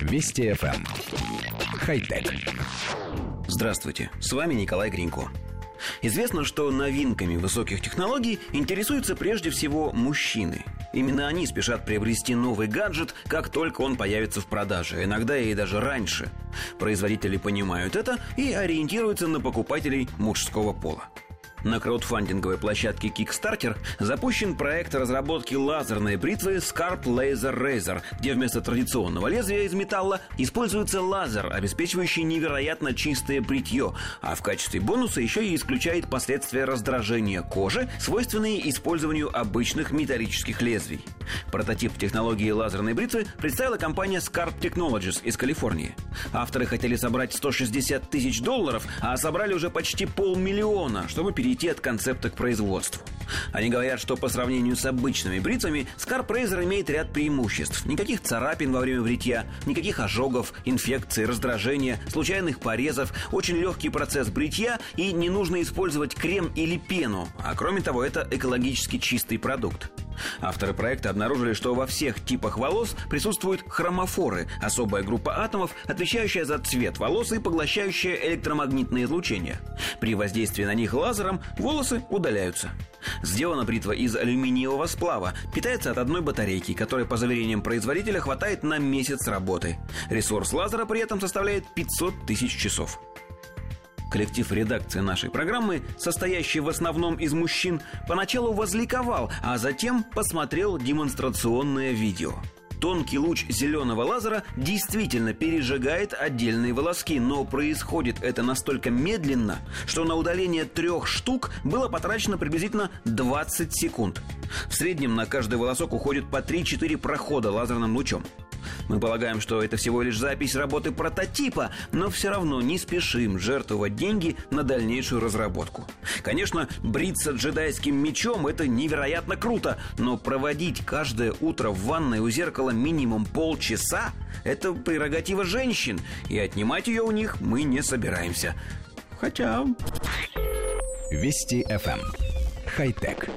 Вести FM. Эм. Хай-тек. Здравствуйте, с вами Николай Гринько. Известно, что новинками высоких технологий интересуются прежде всего мужчины. Именно они спешат приобрести новый гаджет, как только он появится в продаже, иногда и даже раньше. Производители понимают это и ориентируются на покупателей мужского пола. На краудфандинговой площадке Kickstarter запущен проект разработки лазерной бритвы Scarp Laser Razor, где вместо традиционного лезвия из металла используется лазер, обеспечивающий невероятно чистое бритье, а в качестве бонуса еще и исключает последствия раздражения кожи, свойственные использованию обычных металлических лезвий. Прототип технологии лазерной бритвы представила компания Scarp Technologies из Калифорнии. Авторы хотели собрать 160 тысяч долларов, а собрали уже почти полмиллиона, чтобы перейти от концепта к производству. Они говорят, что по сравнению с обычными бритвами Razor имеет ряд преимуществ. Никаких царапин во время бритья, никаких ожогов, инфекций, раздражения, случайных порезов, очень легкий процесс бритья и не нужно использовать крем или пену. А кроме того, это экологически чистый продукт. Авторы проекта обнаружили, что во всех типах волос присутствуют хромофоры, особая группа атомов, отвечающая за цвет волос и поглощающая электромагнитное излучение. При воздействии на них лазером волосы удаляются. Сделана бритва из алюминиевого сплава, питается от одной батарейки, которой, по заверениям производителя, хватает на месяц работы. Ресурс лазера при этом составляет 500 тысяч часов. Коллектив редакции нашей программы, состоящий в основном из мужчин, поначалу возликовал, а затем посмотрел демонстрационное видео. Тонкий луч зеленого лазера действительно пережигает отдельные волоски, но происходит это настолько медленно, что на удаление трех штук было потрачено приблизительно 20 секунд. В среднем на каждый волосок уходит по 3-4 прохода лазерным лучом. Мы полагаем, что это всего лишь запись работы прототипа, но все равно не спешим жертвовать деньги на дальнейшую разработку. Конечно, бриться джедайским мечом – это невероятно круто, но проводить каждое утро в ванной у зеркала минимум полчаса – это прерогатива женщин, и отнимать ее у них мы не собираемся. Хотя... Вести FM. Эм. Хай-тек.